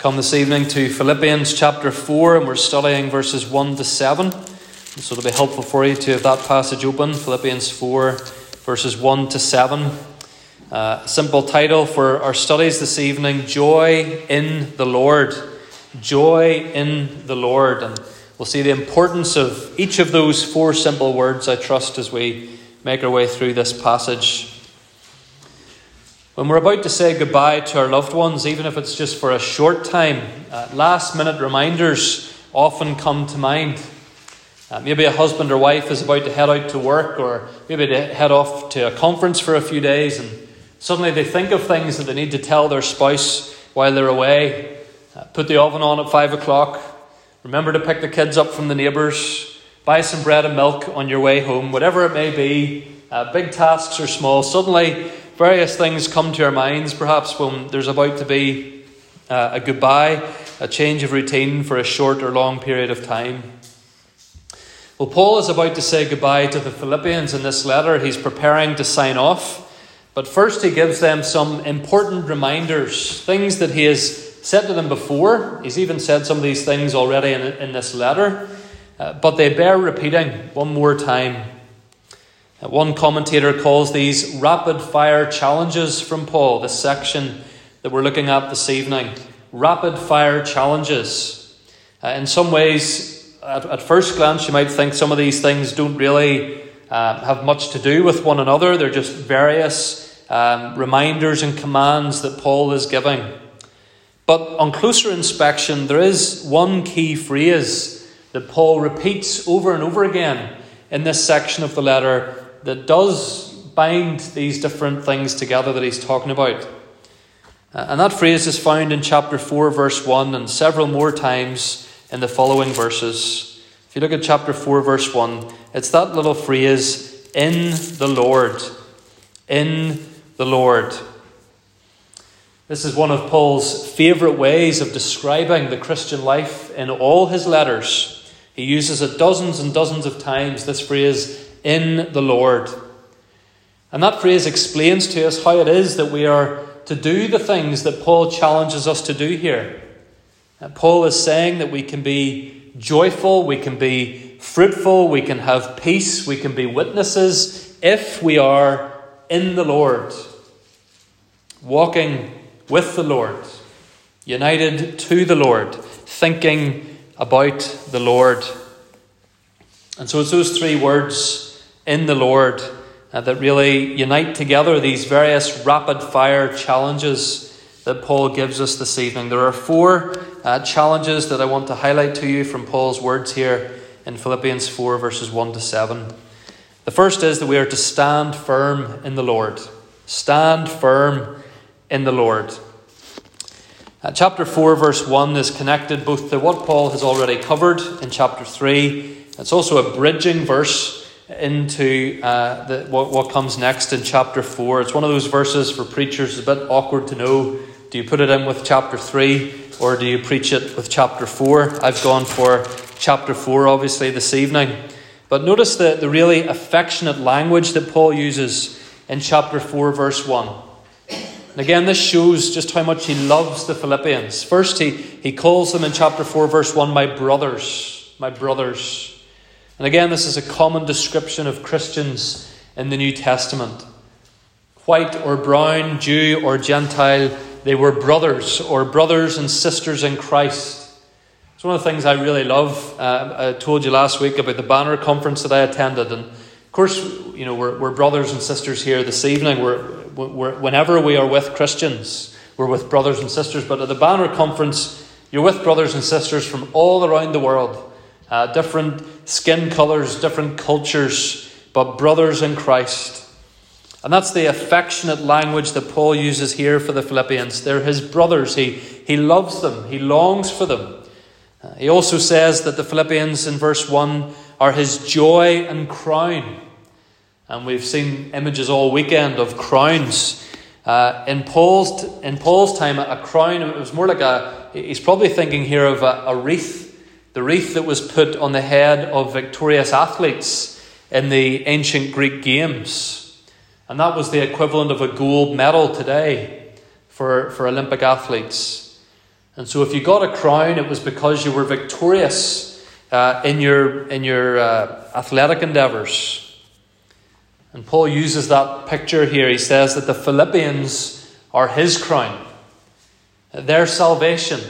come this evening to Philippians chapter 4, and we're studying verses 1 to 7. So it'll be helpful for you to have that passage open Philippians 4, verses 1 to 7. Uh, simple title for our studies this evening Joy in the Lord. Joy in the Lord. And we'll see the importance of each of those four simple words, I trust, as we make our way through this passage. When we're about to say goodbye to our loved ones, even if it's just for a short time, uh, last minute reminders often come to mind. Uh, maybe a husband or wife is about to head out to work, or maybe to head off to a conference for a few days, and suddenly they think of things that they need to tell their spouse while they're away. Uh, put the oven on at five o'clock. Remember to pick the kids up from the neighbours. Buy some bread and milk on your way home, whatever it may be. Uh, big tasks or small. Suddenly, various things come to our minds, perhaps when there's about to be uh, a goodbye, a change of routine for a short or long period of time. Well, Paul is about to say goodbye to the Philippians in this letter. He's preparing to sign off. But first, he gives them some important reminders, things that he has said to them before. He's even said some of these things already in, in this letter, uh, but they bear repeating one more time. One commentator calls these rapid fire challenges from Paul, this section that we're looking at this evening. Rapid fire challenges. Uh, in some ways, at, at, first glance, you might think some of these things don't really uh, have much to do with one another. They're just various um, reminders and commands that Paul is giving. But on closer inspection, there is one key phrase that Paul repeats over and over again in this section of the letter that does bind these different things together that he's talking about. Uh, and that phrase is found in chapter 4, verse 1, and several more times in the following verses. If you look at chapter 4, verse 1, it's that little phrase, in the Lord. In the Lord. This is one of Paul's favourite ways of describing the Christian life in all his letters. He uses it dozens and dozens of times, this phrase, in the Lord. And that phrase explains to us how it is that we are to do the things that Paul challenges us to do here. And Paul is saying that we can be joyful, we can be fruitful, we can have peace, we can be witnesses if we are in the Lord, walking with the Lord, united to the Lord, thinking about the Lord. And so it's those three words in the Lord uh, that really unite together these various rapid fire challenges that Paul gives us this evening. There are four uh, challenges that I want to highlight to you from Paul's words here in Philippians 4, verses 1 to 7. The first is that we are to stand firm in the Lord. Stand firm in the Lord. Uh, chapter 4, verse 1 is connected both to what Paul has already covered in chapter 3. It's also a bridging verse into uh, the, what, what comes next in chapter 4. It's one of those verses for preachers, it's a bit awkward to know. Do you put it in with chapter 3 or do you preach it with chapter 4? I've gone for chapter 4, obviously, this evening. But notice the, the really affectionate language that Paul uses in chapter 4, verse 1. And again, this shows just how much he loves the Philippians. First, he, he calls them in chapter 4, verse 1, my brothers, my brothers. And again, this is a common description of Christians in the New Testament. White or brown, Jew or Gentile, they were brothers or brothers and sisters in Christ. It's one of the things I really love. Uh, I told you last week about the banner conference that I attended. And of course, you know, we're, we're brothers and sisters here this evening. We're, we're, whenever we are with Christians, we're with brothers and sisters. But at the banner conference, you're with brothers and sisters from all around the world uh, different skin colours, different cultures, but brothers in Christ. And that's the affectionate language that Paul uses here for the Philippians. They're his brothers. He, he loves them, he longs for them. Uh, he also says that the Philippians in verse 1 are his joy and crown. And we've seen images all weekend of crowns. Uh, in, Paul's, in Paul's time, a crown, it was more like a, he's probably thinking here of a, a wreath the wreath that was put on the head of victorious athletes in the ancient Greek games. And that was the equivalent of a gold medal today for, for Olympic athletes. And so, if you got a crown, it was because you were victorious uh, in your, in your uh, athletic endeavours. And Paul uses that picture here. He says that the Philippians are his crown, their salvation,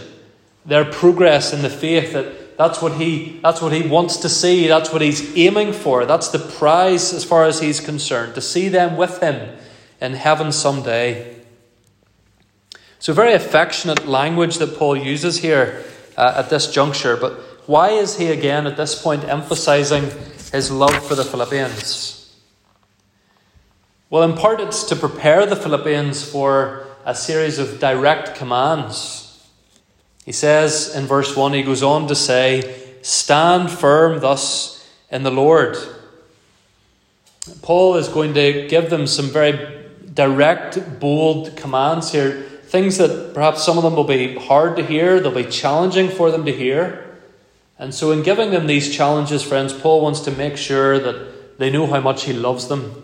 their progress in the faith. That that's what he that's what he wants to see. That's what he's aiming for. That's the prize as far as he's concerned to see them with him in heaven someday. So, very affectionate language that Paul uses here uh, at this juncture. But why is he again at this point emphasizing his love for the Philippians? Well, in part, it's to prepare the Philippians for a series of direct commands. He says in verse 1, he goes on to say, Stand firm thus in the Lord. Paul is going to give them some very direct, bold commands here things that perhaps some of them will be hard to hear, they'll be challenging for them to hear. And so, in giving them these challenges, friends, Paul wants to make sure that they know how much he loves them,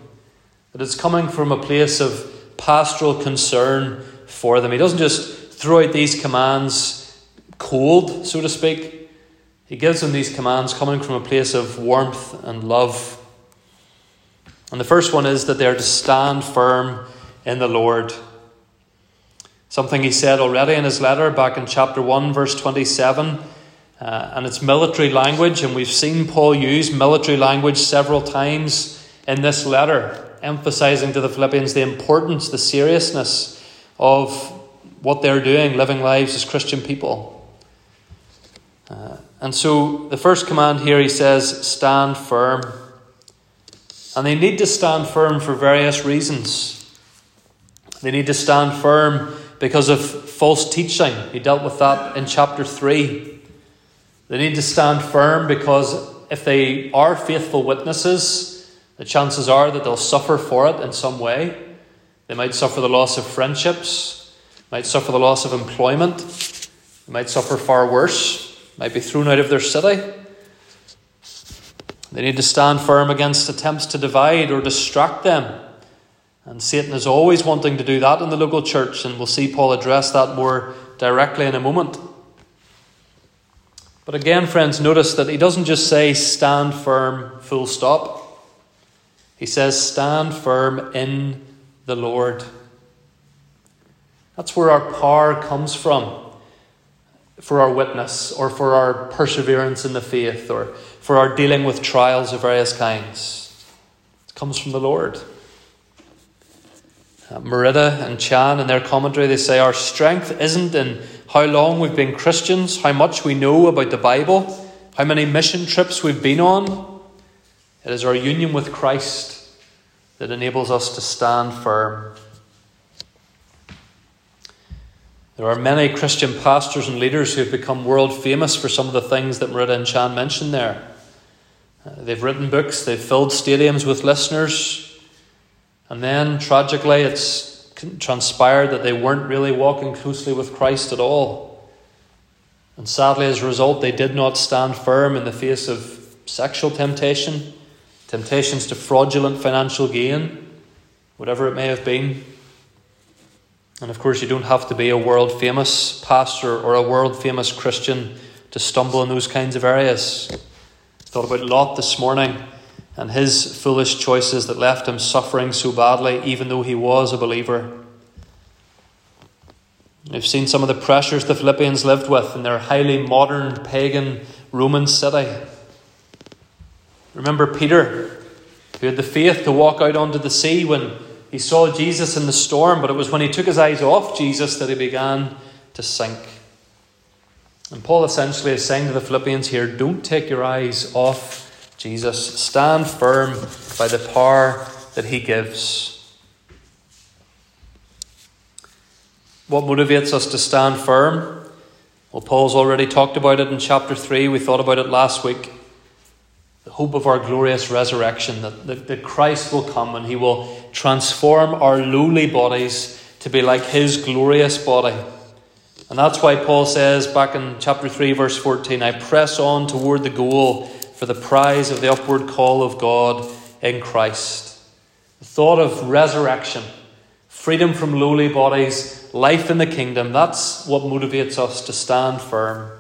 that it's coming from a place of pastoral concern for them. He doesn't just throw out these commands cold, so to speak. He gives them these commands coming from a place of warmth and love. And the first one is that they are to stand firm in the Lord. Something he said already in his letter back in chapter 1, verse 27. Uh, and it's military language, and we've seen Paul use military language several times in this letter, emphasizing to the Philippians the importance, the seriousness of what they're doing, living lives as Christian people. And so the first command here he says, stand firm. And they need to stand firm for various reasons. They need to stand firm because of false teaching. He dealt with that in chapter 3. They need to stand firm because if they are faithful witnesses, the chances are that they'll suffer for it in some way. They might suffer the loss of friendships, might suffer the loss of employment, might suffer far worse, might be thrown out of their city. They need to stand firm against attempts to divide or distract them. And Satan is always wanting to do that in the local church, and we'll see Paul address that more directly in a moment. But again, friends, notice that he doesn't just say stand firm, full stop. He says stand firm in the Lord. That's where our power comes from for our witness or for our perseverance in the faith or for our dealing with trials of various kinds. It comes from the Lord. Uh, Merida and Chan, in their commentary, they say our strength isn't in how long we've been Christians, how much we know about the Bible, how many mission trips we've been on. It is our union with Christ that enables us to stand firm. There are many Christian pastors and leaders who have become world famous for some of the things that Merida and Chan mentioned there. Uh, they've written books, they've filled stadiums with listeners, and then, tragically, it's transpired that they weren't really walking closely with Christ at all. And sadly, as a result, they did not stand firm in the face of sexual temptation, temptations to fraudulent financial gain, whatever it may have been. And of course, you don't have to be a world famous pastor or a world famous Christian to stumble in those kinds of areas. Thought about Lot this morning and his foolish choices that left him suffering so badly, even though he was a believer. We've seen some of the pressures the Philippians lived with in their highly modern pagan Roman city. Remember Peter, who had the faith to walk out onto the sea when he saw Jesus in the storm, but it was when he took his eyes off Jesus that he began to sink. And Paul essentially is saying to the Philippians here don't take your eyes off Jesus. Stand firm by the power that he gives. What motivates us to stand firm? Well, Paul's already talked about it in chapter 3. We thought about it last week. The hope of our glorious resurrection, that, that, that Christ will come and he will transform our lowly bodies to be like his glorious body. And that's why Paul says back in chapter 3, verse 14, I press on toward the goal for the prize of the upward call of God in Christ. The thought of resurrection, freedom from lowly bodies, life in the kingdom. That's what motivates us to stand firm.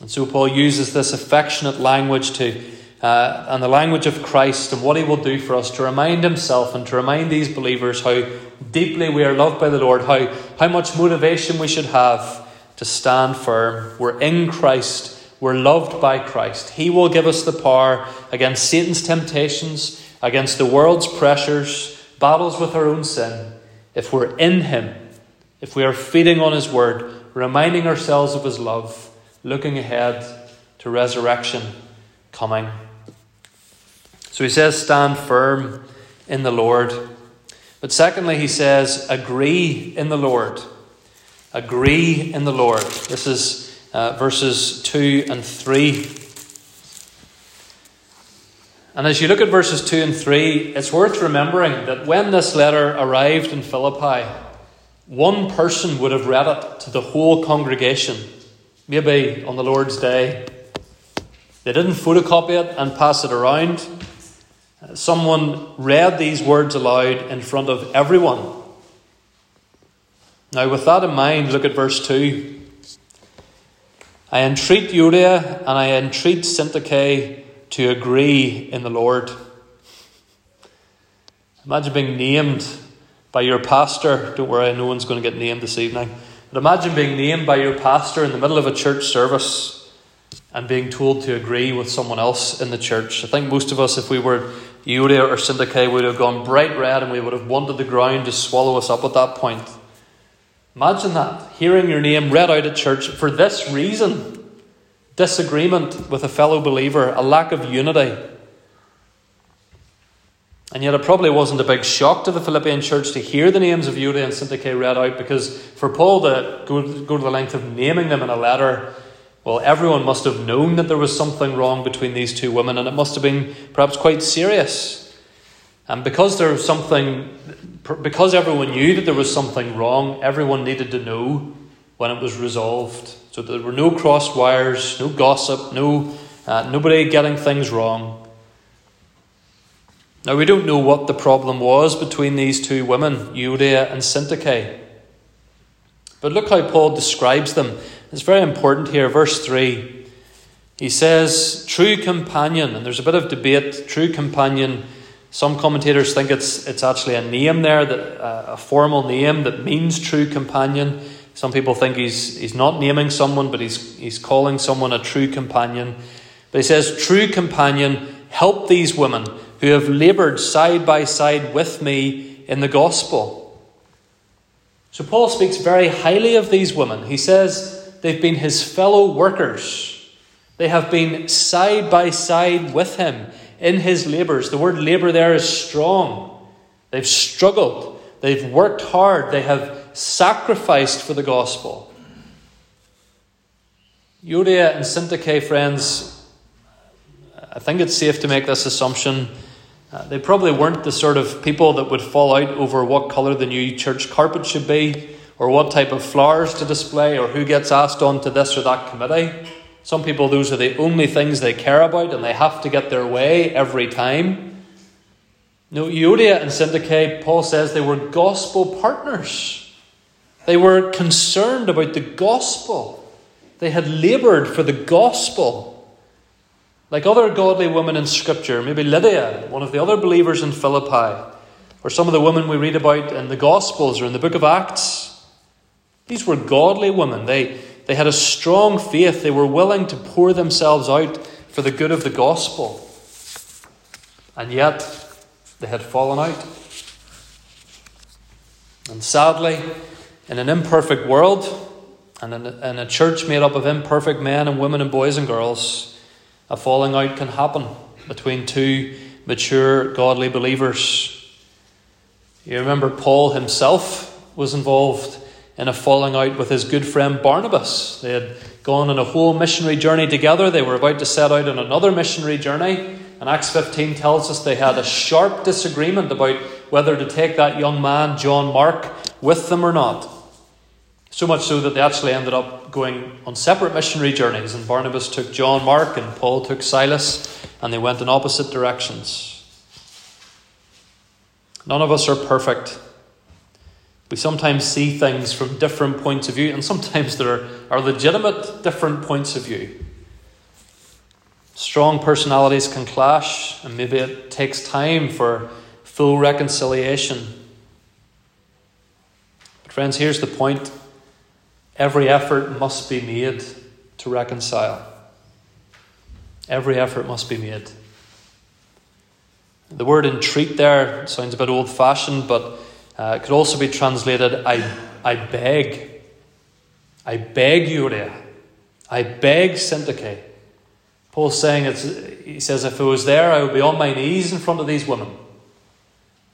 And so Paul uses this affectionate language to, uh, and the language of Christ and what he will do for us to remind himself and to remind these believers how deeply we are loved by the Lord, how, how much motivation we should have to stand firm. We're in Christ. We're loved by Christ. He will give us the power against Satan's temptations, against the world's pressures, battles with our own sin. If we're in Him, if we are feeding on His Word, reminding ourselves of His love, looking ahead to resurrection coming. So he says, stand firm in the Lord. But secondly, he says, agree in the Lord. Agree in the Lord. This is uh, verses 2 and 3. And as you look at verses 2 and 3, it's worth remembering that when this letter arrived in Philippi, one person would have read it to the whole congregation, maybe on the Lord's day. They didn't photocopy it and pass it around. Uh, someone read these words aloud in front of everyone. Now, with that in mind, look at verse 2. I entreat Euodia and I entreat Syntyche to agree in the Lord. Imagine being named by your pastor. Don't worry, no one's going to get named this evening. But imagine being named by your pastor in the middle of a church service and being told to agree with someone else in the church. I think most of us, if we were Euodia or Syntyche, would have gone bright red and we would have wanted the ground to swallow us up at that point. Imagine that, hearing your name read out at church for this reason disagreement with a fellow believer, a lack of unity. And yet, it probably wasn't a big shock to the Philippian church to hear the names of Euodia and Syntyche read out because for Paul to go, go to the length of naming them in a letter, well, everyone must have known that there was something wrong between these two women, and it must have been perhaps quite serious. And because there was something, because everyone knew that there was something wrong, everyone needed to know when it was resolved. So there were no crossed wires, no gossip, no uh, nobody getting things wrong. Now we don't know what the problem was between these two women, Euodia and Syntyche. But look how Paul describes them. It's very important here. Verse 3. He says, true companion, and there's a bit of debate, true companion some commentators think it's, it's actually a name there, that, uh, a formal name that means true companion. Some people think he's, he's not naming someone, but he's, he's calling someone a true companion. But he says, True companion, help these women who have laboured side by side with me in the gospel. So Paul speaks very highly of these women. He says they've been his fellow workers, they have been side by side with him in his labours. The word labour there is strong. They've struggled, they've worked hard, they have sacrificed for the gospel. Euodia and Syntyche, friends, I think it's safe to make this assumption. Uh, they probably weren't the sort of people that would fall out over what colour the new church carpet should be, or what type of flowers to display, or who gets asked on to this or that committee. Some people, those are the only things they care about and they have to get their way every time. No, Euodia and Syntyche, Paul says they were gospel partners. They were concerned about the gospel. They had laboured for the gospel. Like other godly women in Scripture, maybe Lydia, one of the other believers in Philippi, or some of the women we read about in the Gospels or in the book of Acts. These were godly women. They, they had a strong faith. They were willing to pour themselves out for the good of the gospel. And yet, they had fallen out. And sadly, in an imperfect world, and in a, in a church made up of imperfect men and women and boys and girls, a falling out can happen between two mature, godly believers. You remember Paul himself was involved in a falling out with his good friend Barnabas. They had gone on a whole missionary journey together. They were about to set out on another missionary journey. And Acts 15 tells us they had a sharp disagreement about whether to take that young man, John Mark, with them or not. So much so that they actually ended up going on separate missionary journeys. And Barnabas took John Mark and Paul took Silas, and they went in opposite directions. None of us are perfect. We sometimes see things from different points of view, and sometimes there are legitimate different points of view. Strong personalities can clash, and maybe it takes time for full reconciliation. But, friends, here's the point every effort must be made to reconcile. Every effort must be made. The word entreat there sounds a bit old fashioned, but uh, it could also be translated I, I beg. I beg Euodia. I beg Syntyche. Paul's saying, it's, he says, if I was there, I would be on my knees in front of these women,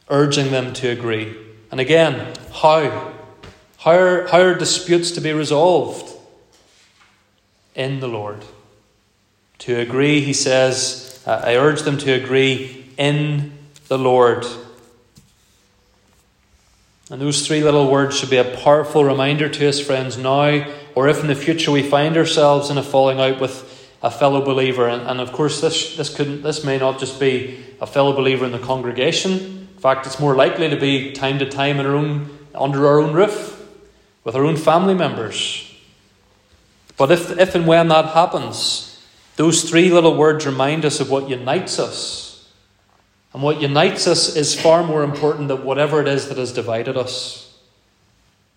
urging them to agree. And again, how? How are, how are disputes to be resolved? In the Lord. To agree, he says, uh, I urge them to agree in the Lord. And those three little words should be a powerful reminder to us, friends, now or if in the future we find ourselves in a falling out with a fellow believer. And, and of course, this, this, couldn't, this may not just be a fellow believer in the congregation. In fact, it's more likely to be time to time in our own, under our own roof with our own family members. But if, if and when that happens, those three little words remind us of what unites us and what unites us is far more important than whatever it is that has divided us.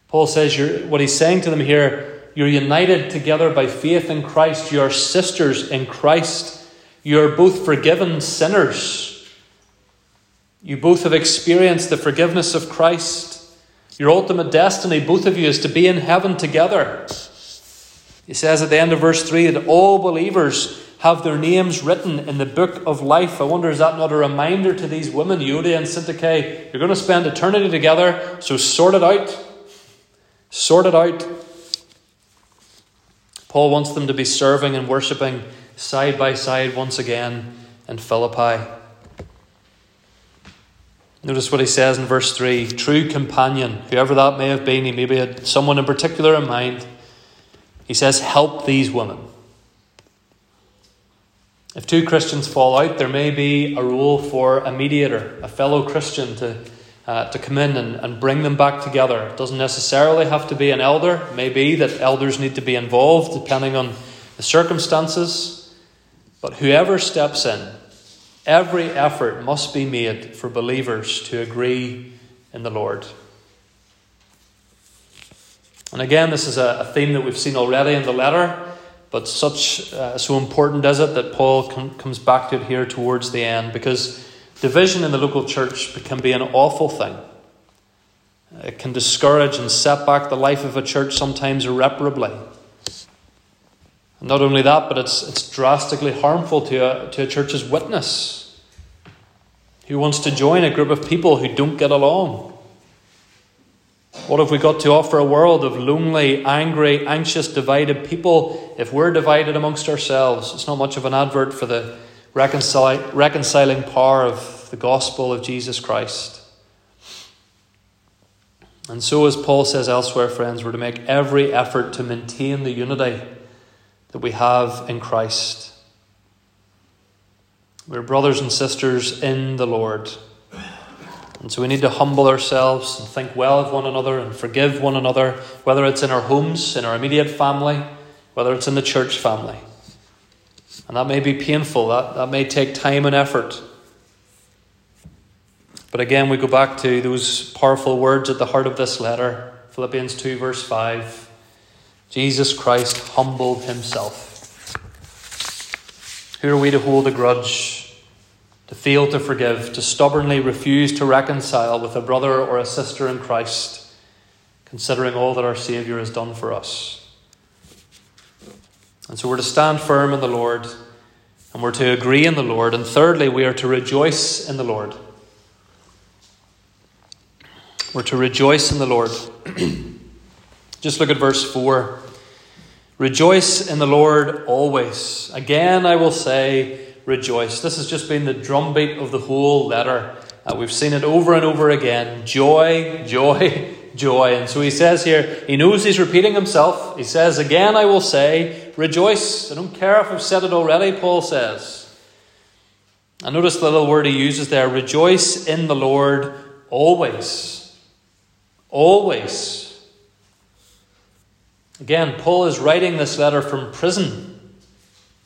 Paul says, what he's saying to them here, you're united together by faith in Christ. You are sisters in Christ. You are both forgiven sinners. You both have experienced the forgiveness of Christ. Your ultimate destiny, both of you, is to be in heaven together. He says at the end of verse 3 that all believers have their names written in the book of life. I wonder, is that not a reminder to these women, Euodia and Syntyche? You're going to spend eternity together, so sort it out. Sort it out. Paul wants them to be serving and worshipping side by side once again in Philippi. Notice what he says in verse 3 true companion, whoever that may have been, he maybe had someone in particular in mind. He says, Help these women. If two Christians fall out, there may be a role for a mediator, a fellow Christian, to, uh, to come in and, and bring them back together. It doesn't necessarily have to be an elder. It may be that elders need to be involved depending on the circumstances. But whoever steps in, every effort must be made for believers to agree in the Lord. And again, this is a, theme that we've seen already in the letter. But such uh, so important is it that Paul com- comes back to it here towards the end because division in the local church can be an awful thing. It can discourage and set back the life of a church sometimes irreparably. Not only that, but it's, it's drastically harmful to a, to a church's witness. Who wants to join a group of people who don't get along? What have we got to offer a world of lonely, angry, anxious, divided people if we're divided amongst ourselves? It's not much of an advert for the reconciling power of the gospel of Jesus Christ. And so, as Paul says elsewhere, friends, we're to make every effort to maintain the unity that we have in Christ. We're brothers and sisters in the Lord. And so we need to humble ourselves and think well of one another and forgive one another, whether it's in our homes, in our immediate family, whether it's in the church family. And that may be painful, that, that may take time and effort. But again, we go back to those powerful words at the heart of this letter Philippians 2, verse 5. Jesus Christ humbled himself. Who are we to hold a grudge? to fail to forgive, to stubbornly refuse to reconcile with a brother or a sister in Christ, considering all that our Saviour has done for us. And so we're to stand firm in the Lord, and we're to agree in the Lord, and thirdly, we are to rejoice in the Lord. We're to rejoice in the Lord. Just look at verse 4. Rejoice in the Lord always. Again, I will say, rejoice. This has just been the drumbeat of the whole letter. Uh, we've seen it over and over again joy, joy, joy. And so he says here, he knows he's repeating himself. He says, Again, I will say, rejoice. I don't care if I've said it already, Paul says. And notice the little word he uses there rejoice in the Lord always. always. Again, Paul is writing this letter from prison.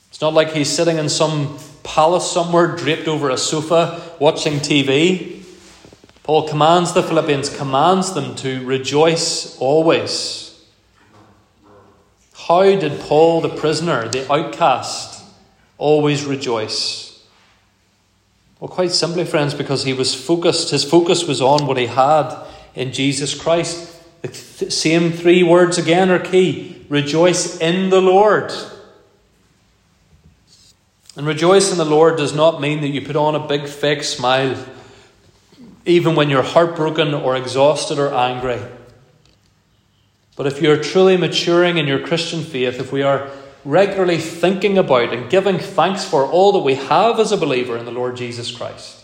It's not like he's sitting in some palace somewhere draped over a sofa watching TV. Paul commands the Philippians, commands them to rejoice always. How did Paul, the prisoner, the outcast, always rejoice? Well, quite simply, friends, because he was focused, his focus was on what he had in Jesus Christ. The th- same three words again are key rejoice in the Lord. And rejoice in the Lord does not mean that you put on a big fake smile even when you're heartbroken or exhausted or angry. But if you're truly maturing in your Christian faith, if we are regularly thinking about and giving thanks for all that we have as a believer in the Lord Jesus Christ,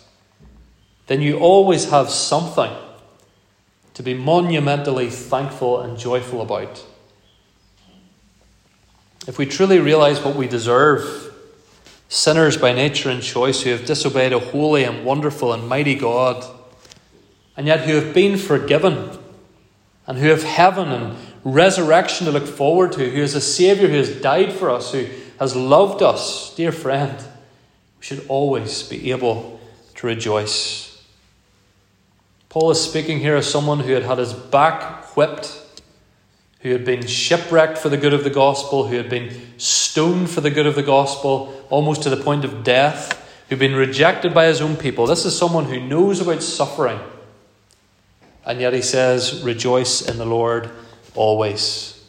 then you always have something to be monumentally thankful and joyful about. If we truly realize what we deserve, sinners by nature and choice who have disobeyed a holy and wonderful and mighty God, and yet who have been forgiven, and who have heaven and resurrection to look forward to, who is a Saviour who has died for us, who has loved us, dear friend, we should always be able to rejoice. Paul is speaking here as someone who had had his back whipped, who had been shipwrecked for the good of the gospel, who had been stoned for the good of the gospel, almost to the point of death, who'd been rejected by his own people. This is someone who knows about suffering. And yet he says, Rejoice in the Lord always.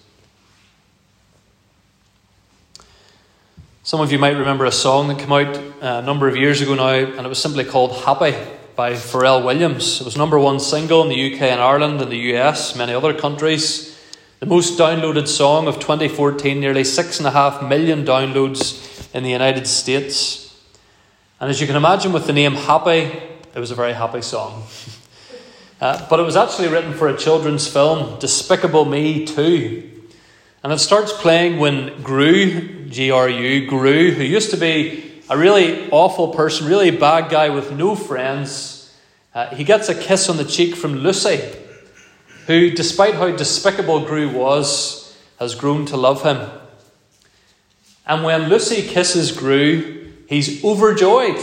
Some of you might remember a song that came out uh, a number of years ago now, and it was simply called Happy by Pharrell Williams. It was number one single in the UK and Ireland and the US, many other countries. The most downloaded song of 2014, nearly six and a half million downloads in the United States. And as you can imagine, with the name Happy, it was a very happy song. Uh, but it was actually written for a children's film, Despicable Me 2. And it starts playing when Gru, G R U, Gru, who used to be a really awful person, really bad guy with no friends, uh, he gets a kiss on the cheek from Lucy, who, despite how despicable Gru was, has grown to love him. And when Lucy kisses Gru, he's overjoyed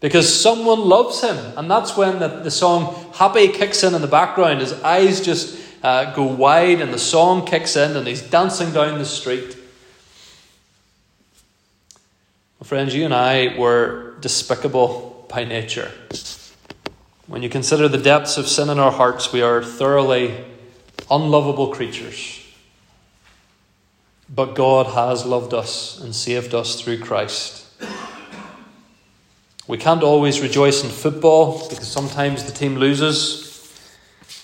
because someone loves him. And that's when the, the song Happy kicks in in the background. His eyes just uh, go wide, and the song kicks in, and he's dancing down the street. Well, friends, you and I were despicable by nature. When you consider the depths of sin in our hearts, we are thoroughly unlovable creatures. But God has loved us and saved us through Christ. We can't always rejoice in football because sometimes the team loses.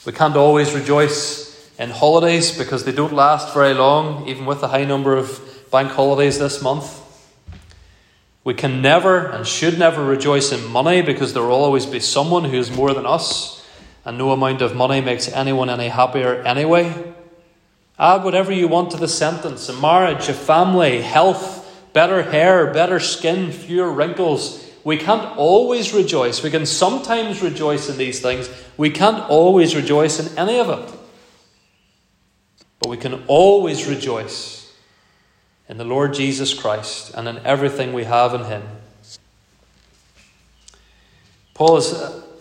We can't always rejoice in holidays because they don't last very long, even with the high number of bank holidays this month. We can never and should never rejoice in money because there will always be someone who is more than us, and no amount of money makes anyone any happier anyway. Add whatever you want to the sentence a marriage, a family, health, better hair, better skin, fewer wrinkles we can't always rejoice. We can sometimes rejoice in these things. We can't always rejoice in any of it. But we can always rejoice in the Lord Jesus Christ and in everything we have in Him. Paul is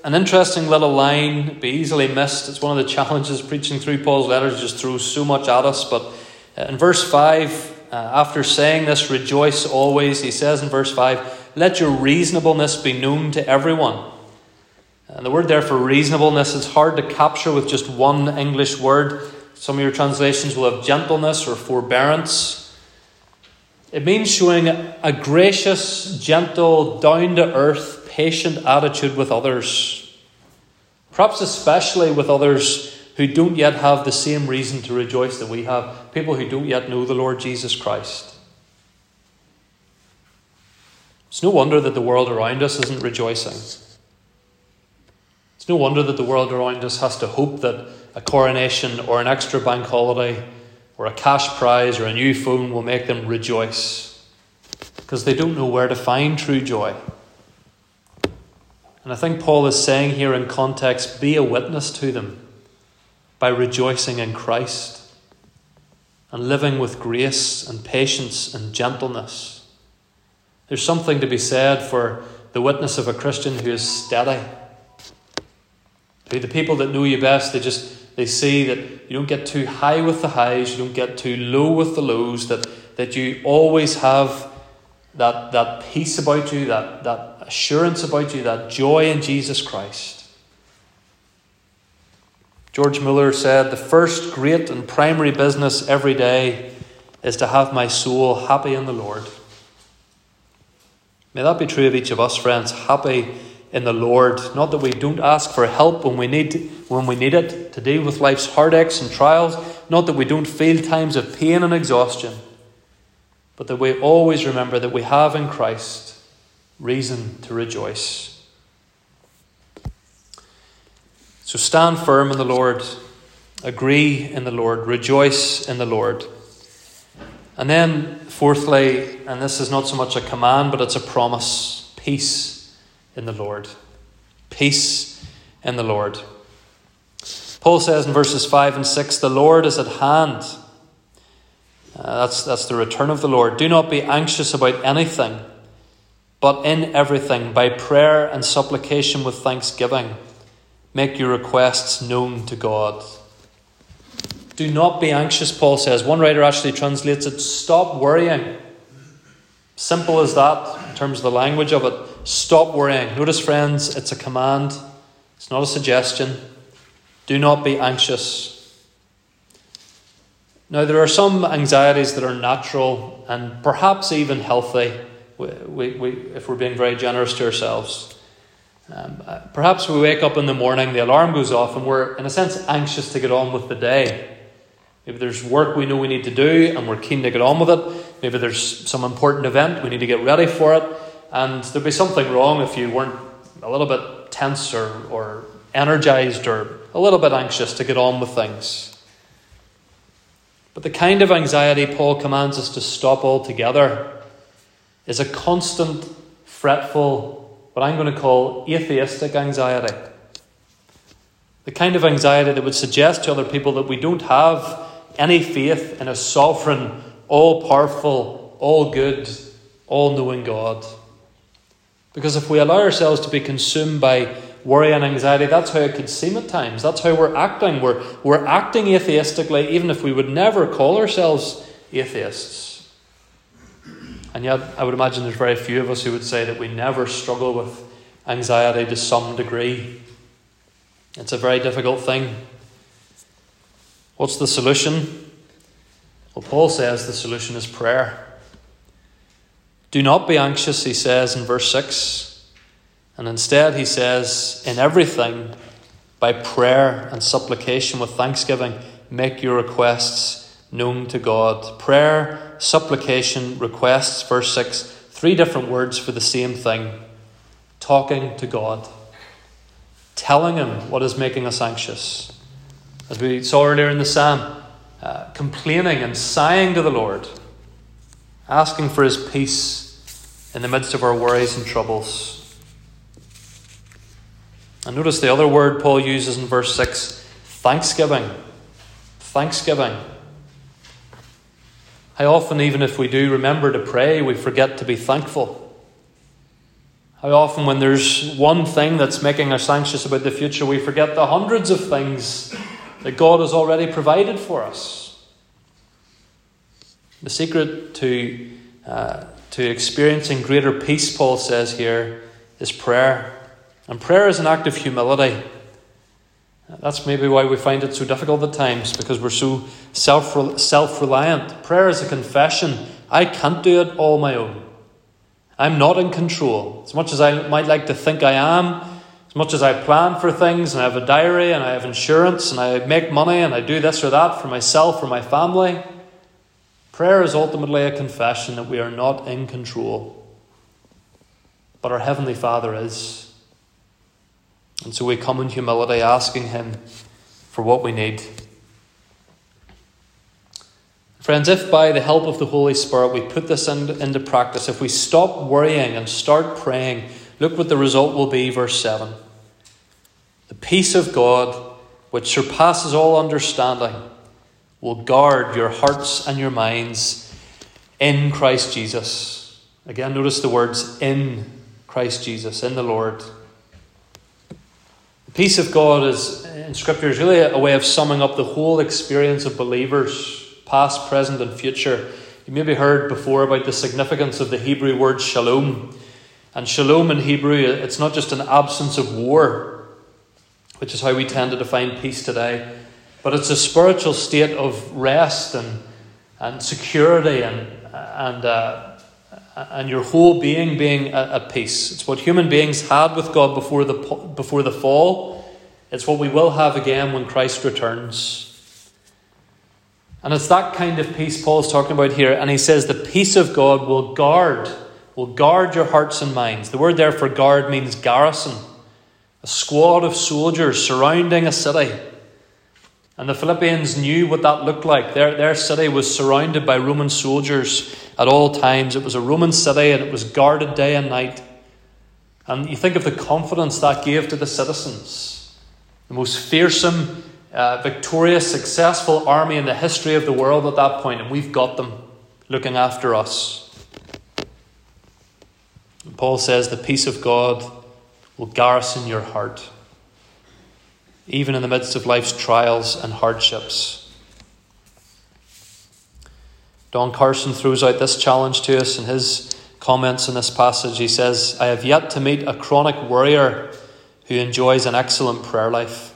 an interesting little line, be easily missed. It's one of the challenges preaching through Paul's letters, just throws so much at us. But in verse 5, uh, after saying this, rejoice always, he says in verse 5, let your reasonableness be known to everyone. And the word there for reasonableness is hard to capture with just one English word. Some of your translations will have gentleness or forbearance. It means showing a gracious, gentle, down to earth, patient attitude with others. Perhaps especially with others who don't yet have the same reason to rejoice that we have, people who don't yet know the Lord Jesus Christ. It's no wonder that the world around us isn't rejoicing. It's no wonder that the world around us has to hope that a coronation or an extra bank holiday or a cash prize or a new phone will make them rejoice because they don't know where to find true joy. And I think Paul is saying here in context be a witness to them. by rejoicing in Christ and living with grace and patience and gentleness. There's something to be said for the witness of a Christian who is steady. To the people that know you best, they just they see that you don't get too high with the highs, you don't get too low with the lows, that, that you always have that, that peace about you, that, that assurance about you, that joy in Jesus Christ. George Mueller said, The first great and primary business every day is to have my soul happy in the Lord. May that be true of each of us, friends, happy in the Lord. Not that we don't ask for help when we need, when we need it to deal with life's heartaches and trials, not that we don't feel times of pain and exhaustion, but that we always remember that we have in Christ reason to rejoice. So stand firm in the Lord, agree in the Lord, rejoice in the Lord. And then, fourthly, and this is not so much a command, but it's a promise peace in the Lord. Peace in the Lord. Paul says in verses 5 and 6 the Lord is at hand. Uh, that's, that's the return of the Lord. Do not be anxious about anything, but in everything, by prayer and supplication with thanksgiving Make your requests known to God. Do not be anxious, Paul says. One writer actually translates it stop worrying. Simple as that in terms of the language of it. Stop worrying. Notice, friends, it's a command, it's not a suggestion. Do not be anxious. Now, there are some anxieties that are natural and perhaps even healthy, we, we, we, if we're being very generous to ourselves. Um, uh, perhaps we wake up in the morning, the alarm goes off, and we're, in a sense, anxious to get on with the day. Maybe there's work we know we need to do, and we're keen to get on with it. Maybe there's some important event, we need to get ready for it. And there'd be something wrong if you weren't a little bit tense or, or energized or a little bit anxious to get on with things. But the kind of anxiety Paul commands us to stop altogether is a constant, fretful, what I'm going to call atheistic anxiety. The kind of anxiety that would suggest to other people that we don't have any faith in a sovereign, all powerful, all good, all knowing God. Because if we allow ourselves to be consumed by worry and anxiety, that's how it could seem at times. That's how we're acting. We're, we're acting atheistically, even if we would never call ourselves atheists. And yet, I would imagine there's very few of us who would say that we never struggle with anxiety to some degree. It's a very difficult thing. What's the solution? Well, Paul says the solution is prayer. Do not be anxious, he says in verse 6. And instead, he says, in everything, by prayer and supplication with thanksgiving, make your requests known to God. Prayer supplication, requests, verse 6, three different words for the same thing talking to God, telling Him what is making us anxious. As we saw earlier in the psalm, uh, complaining and sighing to the Lord, asking for His peace in the midst of our worries and troubles. And notice the other word Paul uses in verse 6 thanksgiving. Thanksgiving. How often, even if we do remember to pray, we forget to be thankful? How often, when there's one thing that's making us anxious about the future, we forget the hundreds of things that God has already provided for us? The secret to, uh, to experiencing greater peace, Paul says here, is prayer. And prayer is an act of humility. That's maybe why we find it so difficult at times, because we're so self self reliant. Prayer is a confession. I can't do it all my own. I'm not in control. As much as I might like to think I am, as much as I plan for things and I have a diary and I have insurance and I make money and I do this or that for myself or my family, prayer is ultimately a confession that we are not in control. But our Heavenly Father is. And so we come in humility, asking Him for what we need. Friends, if by the help of the Holy Spirit we put this into practice, if we stop worrying and start praying, look what the result will be, verse 7. The peace of God, which surpasses all understanding, will guard your hearts and your minds in Christ Jesus. Again, notice the words in Christ Jesus, in the Lord. The peace of God is in Scripture is really a way of summing up the whole experience of believers, past, present, and future. You maybe heard before about the significance of the Hebrew word shalom. And shalom in Hebrew, it's not just an absence of war, which is how we tend to define peace today, but it's a spiritual state of rest and, and security and, and, uh, and your whole being being at peace. It's what human beings had with God before the, before the fall. It's what we will have again when Christ returns. And it's that kind of peace Paul's talking about here. And he says, The peace of God will guard, will guard your hearts and minds. The word there for guard means garrison, a squad of soldiers surrounding a city. And the Philippians knew what that looked like. Their, their city was surrounded by Roman soldiers at all times. It was a Roman city and it was guarded day and night. And you think of the confidence that gave to the citizens. The most fearsome uh, victorious, successful army in the history of the world at that point, and we've got them looking after us. And Paul says the peace of God will garrison your heart, even in the midst of life's trials and hardships. Don Carson throws out this challenge to us in his comments in this passage. He says, I have yet to meet a chronic worrier who enjoys an excellent prayer life.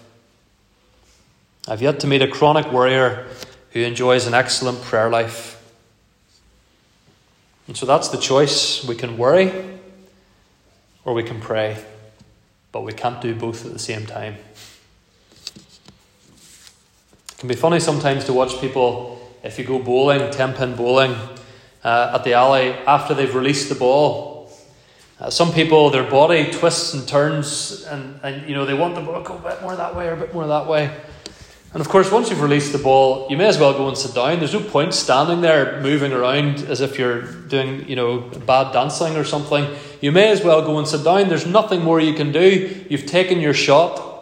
I've yet to meet a chronic worrier who enjoys an excellent prayer life. And so that's the choice. We can worry or we can pray, but we can't do both at the same time. Can be funny sometimes to watch people, if you go bowling, 10 pin bowling, uh, at the alley after they've released the ball. Uh, some people, their body twists and turns, and, and you know they want the ball to go a bit more that way or a bit more that way. And of course, once you've released the ball, you may as well go and sit down. There's no point standing there moving around as if you're doing, you know, bad dancing or something. You may as well go and sit down. There's nothing more you can do. You've taken your shot.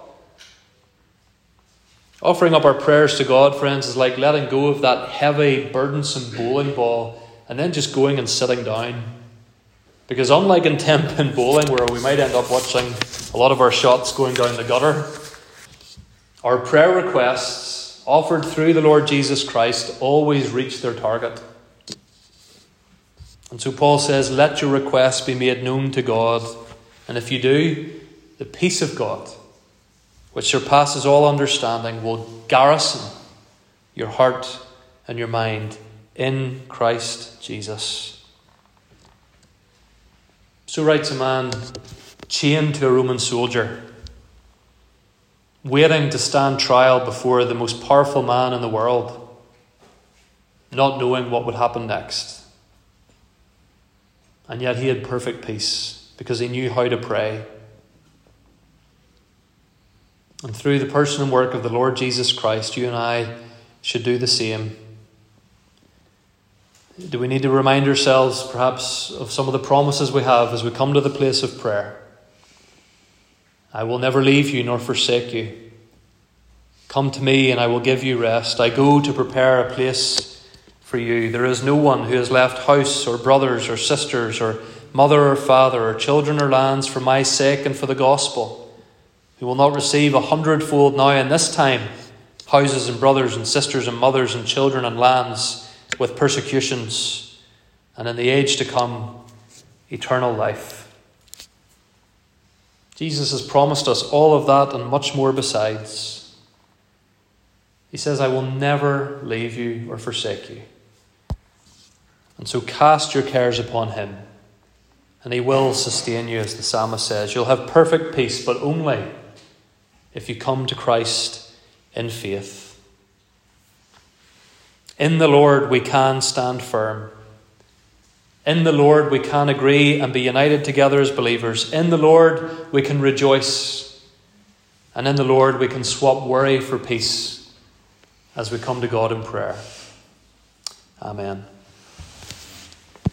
Offering up our prayers to God, friends, is like letting go of that heavy, burdensome bowling ball and then just going and sitting down. Because unlike in 10 pin bowling, where we might end up watching a lot of our shots going down the gutter, our prayer requests offered through the Lord Jesus Christ always reach their target. And so Paul says, Let your requests be made known to God. And if you do, the peace of God, which surpasses all understanding, will garrison your heart and your mind in Christ Jesus. So writes a man chained to a Roman soldier waiting to stand trial before the most powerful man in the world, not knowing what would happen next. And yet he had perfect peace because he knew how to pray. And through the person and work of the Lord Jesus Christ, you and I should do the same. Do we need to remind ourselves, perhaps, of some of the promises we have as we come to the place of prayer? I will never leave you nor forsake you. Come to me, and I will give you rest. I go to prepare a place for you. There is no one who has left house, or brothers, or sisters, or mother, or father, or children, or lands for my sake and for the gospel, who will not receive a hundredfold now in this time houses, and brothers, and sisters, and mothers, and children, and lands with persecutions, and in the age to come, eternal life. Jesus has promised us all of that and much more besides. He says, I will never leave you or forsake you. And so cast your cares upon him, and he will sustain you, as the psalmist says. You'll have perfect peace, but only if you come to Christ in faith. In the Lord we can stand firm. In the Lord, we can agree and be united together as believers. In the Lord, we can rejoice. And in the Lord, we can swap worry for peace as we come to God in prayer. Amen.